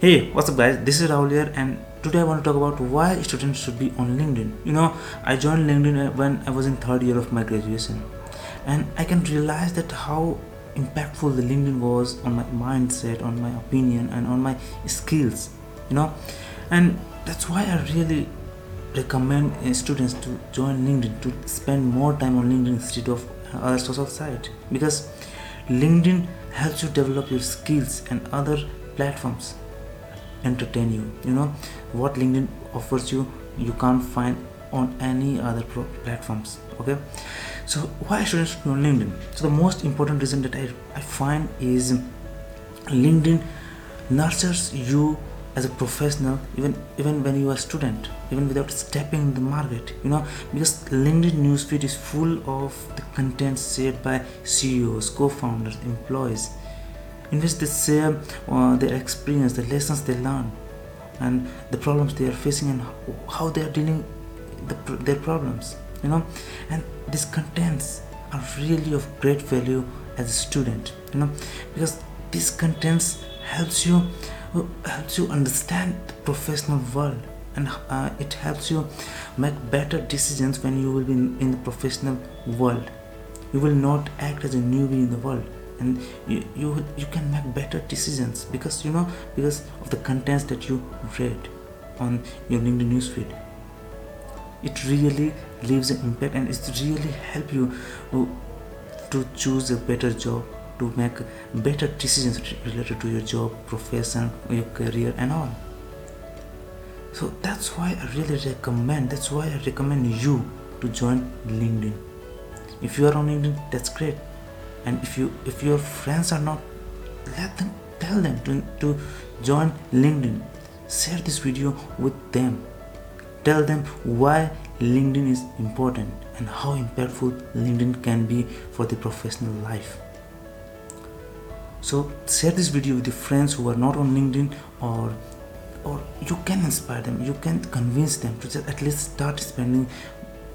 Hey, what's up guys? This is Rahul here and today I want to talk about why students should be on LinkedIn. You know, I joined LinkedIn when I was in third year of my graduation and I can realize that how impactful the LinkedIn was on my mindset, on my opinion and on my skills, you know. And that's why I really recommend uh, students to join LinkedIn to spend more time on LinkedIn instead of other social site because LinkedIn helps you develop your skills and other platforms entertain you. You know what linkedin offers you you can't find on any other pro- platforms okay? So why should know linkedin? So the most important reason that i, I find is linkedin nurtures you as a professional even even when you are a student even without stepping in the market you know? Because linkedin newsfeed is full of the content shared by ceos co-founders employees in which they share uh, their experience, the lessons they learn, and the problems they are facing, and how they are dealing the, their problems. You know, and these contents are really of great value as a student. You know, because these contents helps you uh, helps you understand the professional world and uh, it helps you make better decisions when you will be in, in the professional world you will not act as a newbie in the world and you, you you can make better decisions because you know because of the contents that you read on your linkedin newsfeed. It really leaves an impact and it really help you to choose a better job to make better decisions related to your job profession your career and all. So that's why i really recommend that's why i recommend you to join linkedin. If you are on linkedin that's great and if you if your friends are not let them tell them to, to join linkedin. Share this video with them. Tell them why linkedin is important and how impactful linkedin can be for the professional life. So share this video with your friends who are not on linkedin or or you can inspire them. You can convince them to just at least start spending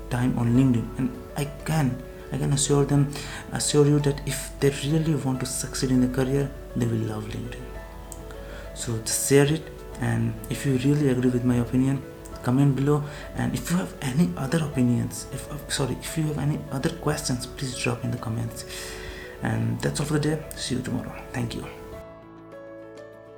time on linkedin. And i can I can assure them, assure you that if they really want to succeed in their career, they will love LinkedIn. So just share it, and if you really agree with my opinion, comment below. And if you have any other opinions, if uh, sorry, if you have any other questions, please drop in the comments. And that's all for the day. See you tomorrow. Thank you.